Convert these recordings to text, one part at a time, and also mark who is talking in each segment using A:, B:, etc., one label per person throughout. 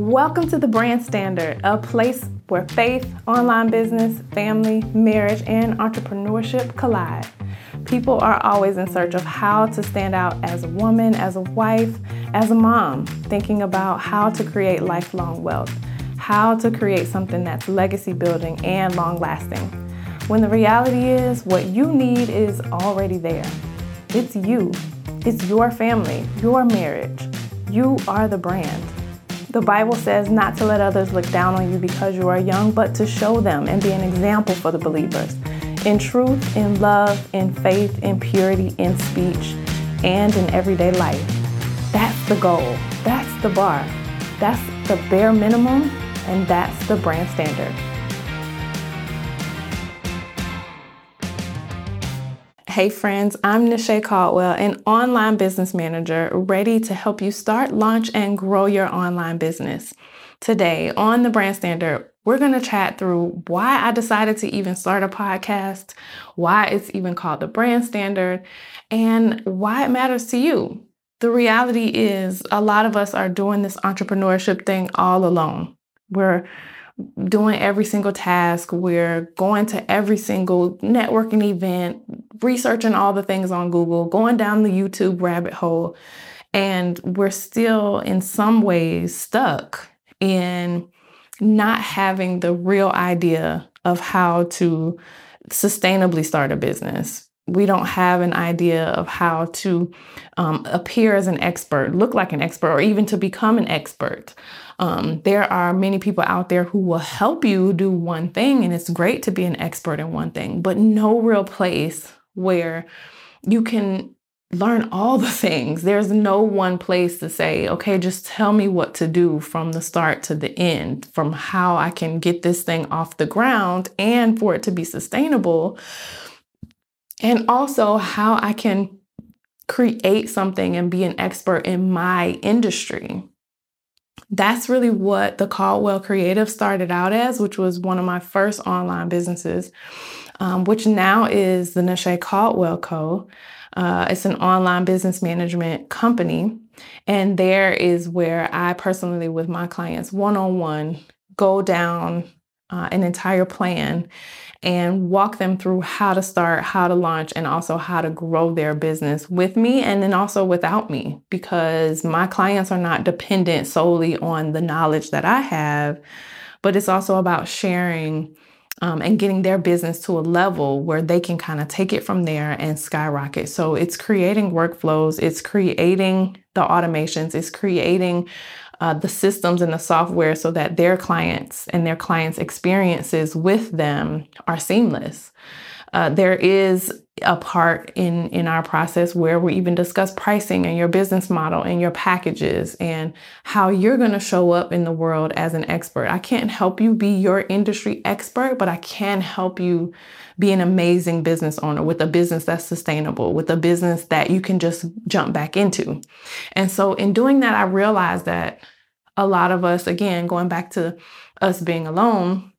A: Welcome to the Brand Standard, a place where faith, online business, family, marriage, and entrepreneurship collide. People are always in search of how to stand out as a woman, as a wife, as a mom, thinking about how to create lifelong wealth, how to create something that's legacy building and long lasting. When the reality is, what you need is already there. It's you, it's your family, your marriage. You are the brand. The Bible says not to let others look down on you because you are young, but to show them and be an example for the believers. In truth, in love, in faith, in purity, in speech, and in everyday life. That's the goal. That's the bar. That's the bare minimum, and that's the brand standard. Hey friends, I'm Nisha Caldwell, an online business manager ready to help you start, launch, and grow your online business. Today on the Brand Standard, we're going to chat through why I decided to even start a podcast, why it's even called the Brand Standard, and why it matters to you. The reality is, a lot of us are doing this entrepreneurship thing all alone. We're doing every single task. We're going to every single networking event, researching all the things on Google, going down the YouTube rabbit hole. And we're still, in some ways, stuck in not having the real idea of how to sustainably start a business. We don't have an idea of how to um, appear as an expert, look like an expert, or even to become an expert. Um, there are many people out there who will help you do one thing, and it's great to be an expert in one thing, but no real place where you can learn all the things. There's no one place to say, okay, just tell me what to do from the start to the end, from how I can get this thing off the ground and for it to be sustainable. And also how I can create something and be an expert in my industry that's really what the Caldwell Creative started out as, which was one of my first online businesses, um, which now is the Nashe Caldwell Co. Uh, it's an online business management company. And there is where I personally, with my clients one on one, go down uh, an entire plan and walk them through how to start, how to launch, and also how to grow their business with me and then also without me because my clients are not dependent solely on the knowledge that I have, but it's also about sharing. Um, and getting their business to a level where they can kind of take it from there and skyrocket. So it's creating workflows, it's creating the automations, it's creating uh, the systems and the software so that their clients and their clients' experiences with them are seamless. Uh, there is a part in in our process where we even discuss pricing and your business model and your packages and how you're going to show up in the world as an expert. I can't help you be your industry expert, but I can help you be an amazing business owner with a business that's sustainable, with a business that you can just jump back into. And so in doing that, I realized that a lot of us, again, going back to us being alone,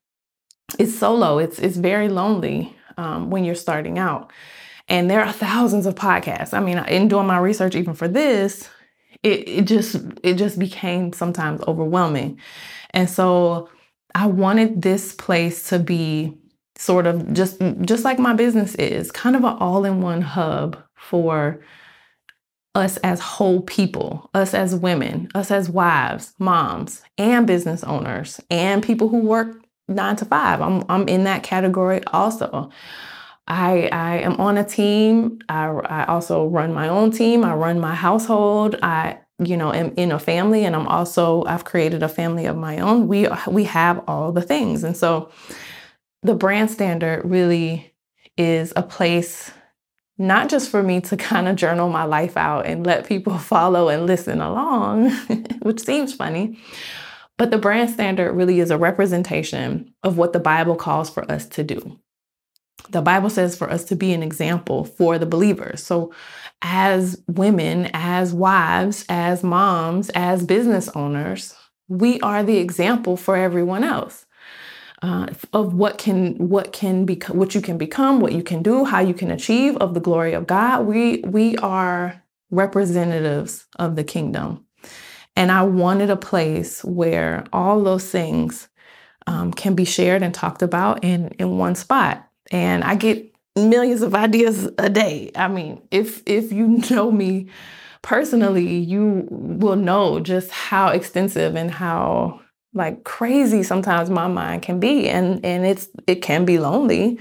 A: it's solo. It's it's very lonely um, when you're starting out. And there are thousands of podcasts. I mean, in doing my research, even for this, it, it just it just became sometimes overwhelming. And so I wanted this place to be sort of just just like my business is, kind of an all-in-one hub for us as whole people, us as women, us as wives, moms, and business owners, and people who work nine to five. I'm, I'm in that category also. I, I am on a team. I, I also run my own team. I run my household. I, you know, am in a family, and I'm also I've created a family of my own. We we have all the things, and so the brand standard really is a place not just for me to kind of journal my life out and let people follow and listen along, which seems funny, but the brand standard really is a representation of what the Bible calls for us to do. The Bible says for us to be an example for the believers. So, as women, as wives, as moms, as business owners, we are the example for everyone else. Uh, of what can what can become what you can become, what you can do, how you can achieve of the glory of God. We we are representatives of the kingdom. And I wanted a place where all those things um, can be shared and talked about in, in one spot. And I get millions of ideas a day. I mean, if if you know me personally, you will know just how extensive and how like crazy sometimes my mind can be and and it's it can be lonely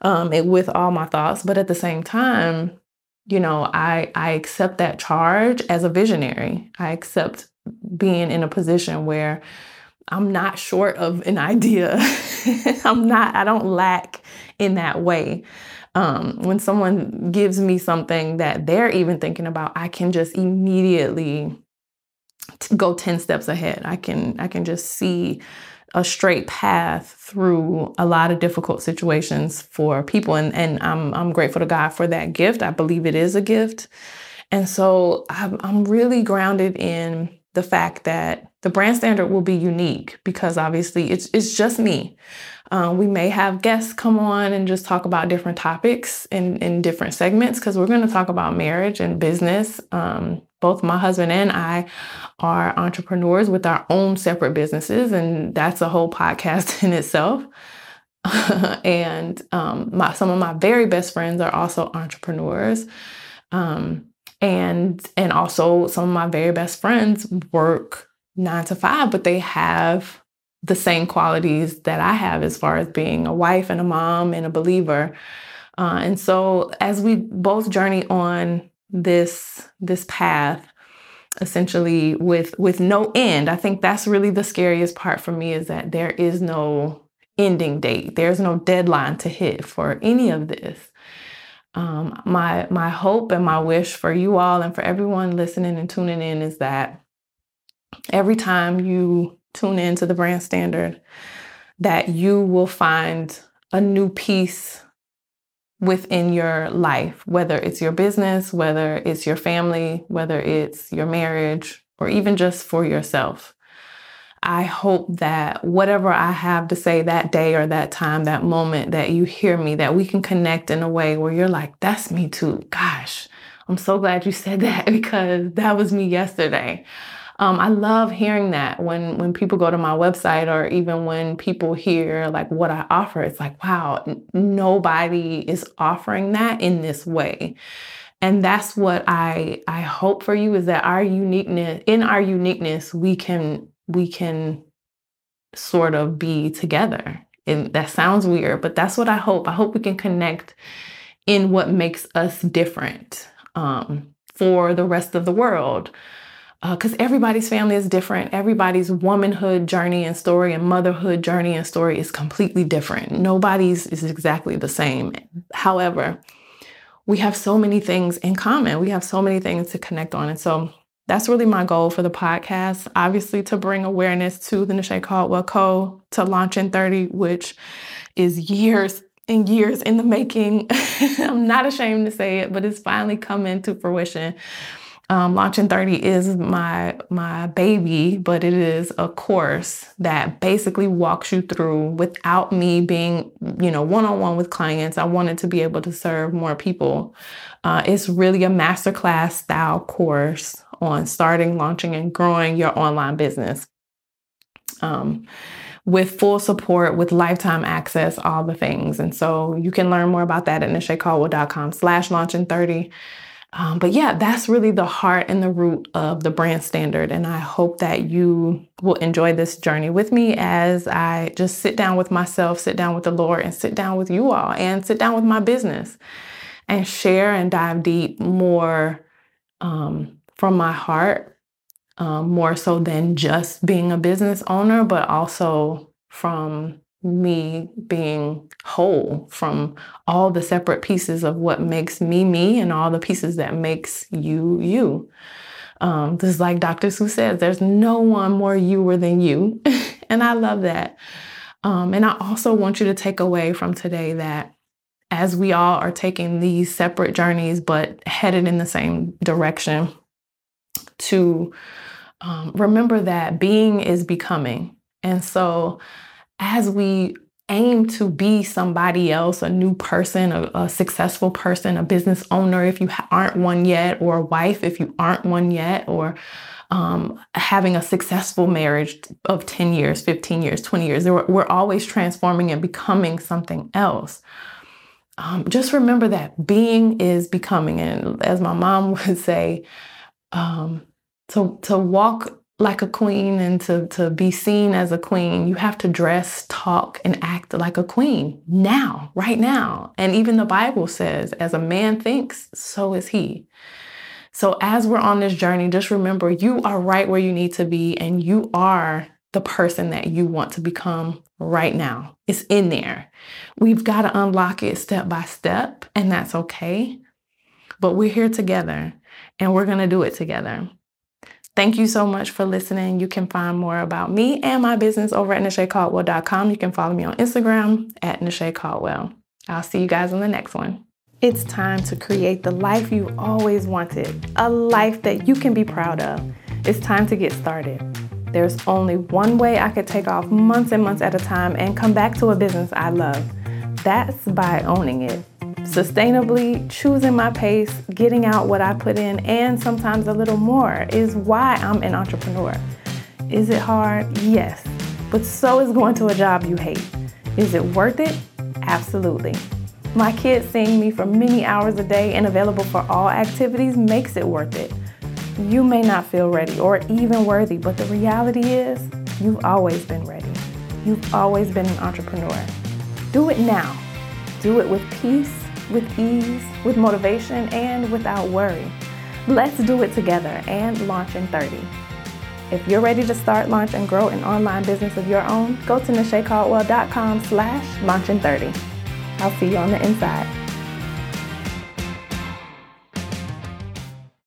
A: um it, with all my thoughts but at the same time you know i i accept that charge as a visionary i accept being in a position where i'm not short of an idea i'm not i don't lack in that way um, when someone gives me something that they're even thinking about i can just immediately go 10 steps ahead. I can I can just see a straight path through a lot of difficult situations for people and and I'm I'm grateful to God for that gift. I believe it is a gift. And so I'm, I'm really grounded in the fact that the brand standard will be unique because obviously it's it's just me. Um, we may have guests come on and just talk about different topics in, in different segments because we're going to talk about marriage and business. Um, both my husband and I are entrepreneurs with our own separate businesses, and that's a whole podcast in itself. and um, my, some of my very best friends are also entrepreneurs. Um, and and also some of my very best friends work nine to five, but they have the same qualities that I have as far as being a wife and a mom and a believer. Uh, and so as we both journey on this this path essentially with with no end i think that's really the scariest part for me is that there is no ending date there's no deadline to hit for any of this um, my my hope and my wish for you all and for everyone listening and tuning in is that every time you tune in to the brand standard that you will find a new piece within your life, whether it's your business, whether it's your family, whether it's your marriage, or even just for yourself. I hope that whatever I have to say that day or that time, that moment that you hear me, that we can connect in a way where you're like, that's me too. Gosh, I'm so glad you said that because that was me yesterday. Um, I love hearing that when when people go to my website or even when people hear like what I offer. It's like, wow, n- nobody is offering that in this way. And that's what I I hope for you is that our uniqueness in our uniqueness we can we can sort of be together. And that sounds weird, but that's what I hope. I hope we can connect in what makes us different um, for the rest of the world because uh, everybody's family is different. Everybody's womanhood journey and story and motherhood journey and story is completely different. Nobody's is exactly the same. However, we have so many things in common. We have so many things to connect on. And so that's really my goal for the podcast. Obviously, to bring awareness to the Nisha Caldwell Co. to launch in 30, which is years and years in the making. I'm not ashamed to say it, but it's finally coming to fruition. Um, Launch in 30 is my my baby, but it is a course that basically walks you through without me being, you know, one-on-one with clients. I wanted to be able to serve more people. Uh, it's really a masterclass style course on starting, launching, and growing your online business. Um, with full support, with lifetime access, all the things. And so you can learn more about that at nishacaldwell.com slash launch in 30. Um, but yeah, that's really the heart and the root of the brand standard. And I hope that you will enjoy this journey with me as I just sit down with myself, sit down with the Lord, and sit down with you all, and sit down with my business and share and dive deep more um, from my heart, um, more so than just being a business owner, but also from me being whole from all the separate pieces of what makes me me and all the pieces that makes you you. Um, this is like Dr. Seuss says, there's no one more youer than you. and I love that. Um, and I also want you to take away from today that as we all are taking these separate journeys, but headed in the same direction, to um, remember that being is becoming. And so as we aim to be somebody else, a new person, a, a, successful person, a business owner if you aren't one yet, or a wife if you aren't one yet, or um, having a successful marriage of 10 years, 15 years, 20 years. We're, always transforming and becoming something else. Um, just remember that being is becoming. And as my mom would say, um, to, to walk like a queen and to, to be seen as a queen, you have to dress, talk, and act like a queen now, right now. And even the Bible says, as a man thinks, so is he. So, as we're on this journey, just remember you are right where you need to be, and you are the person that you want to become right now. It's in there. We've got to unlock it step by step, and that's okay. But we're here together, and we're going to do it together. Thank you so much for listening. You can find more about me and my business over at NashaeCaldwell.com. You can follow me on Instagram at Caldwell. I'll see you guys on the next one. It's time to create the life you always wanted, a life that you can be proud of. It's time to get started. There's only one way I could take off months and months at a time and come back to a business I love. That's by owning it sustainably choosing my pace, getting out what I put in, and sometimes a little more is why I'm an entrepreneur. Is it hard? Yes. But so is going to a job you hate. Is it worth it? Absolutely. My kids seeing me for many hours a day and available for all activities makes it worth it. You may not feel ready or even worthy, but the reality is you've always been ready. You've always been an entrepreneur. Do it now. Do it with peace with ease, with motivation, and without worry. Let's do it together and launch in 30. If you're ready to start, launch, and grow an online business of your own, go to NashaeCaldwell.com slash launch in 30. I'll see you on the inside.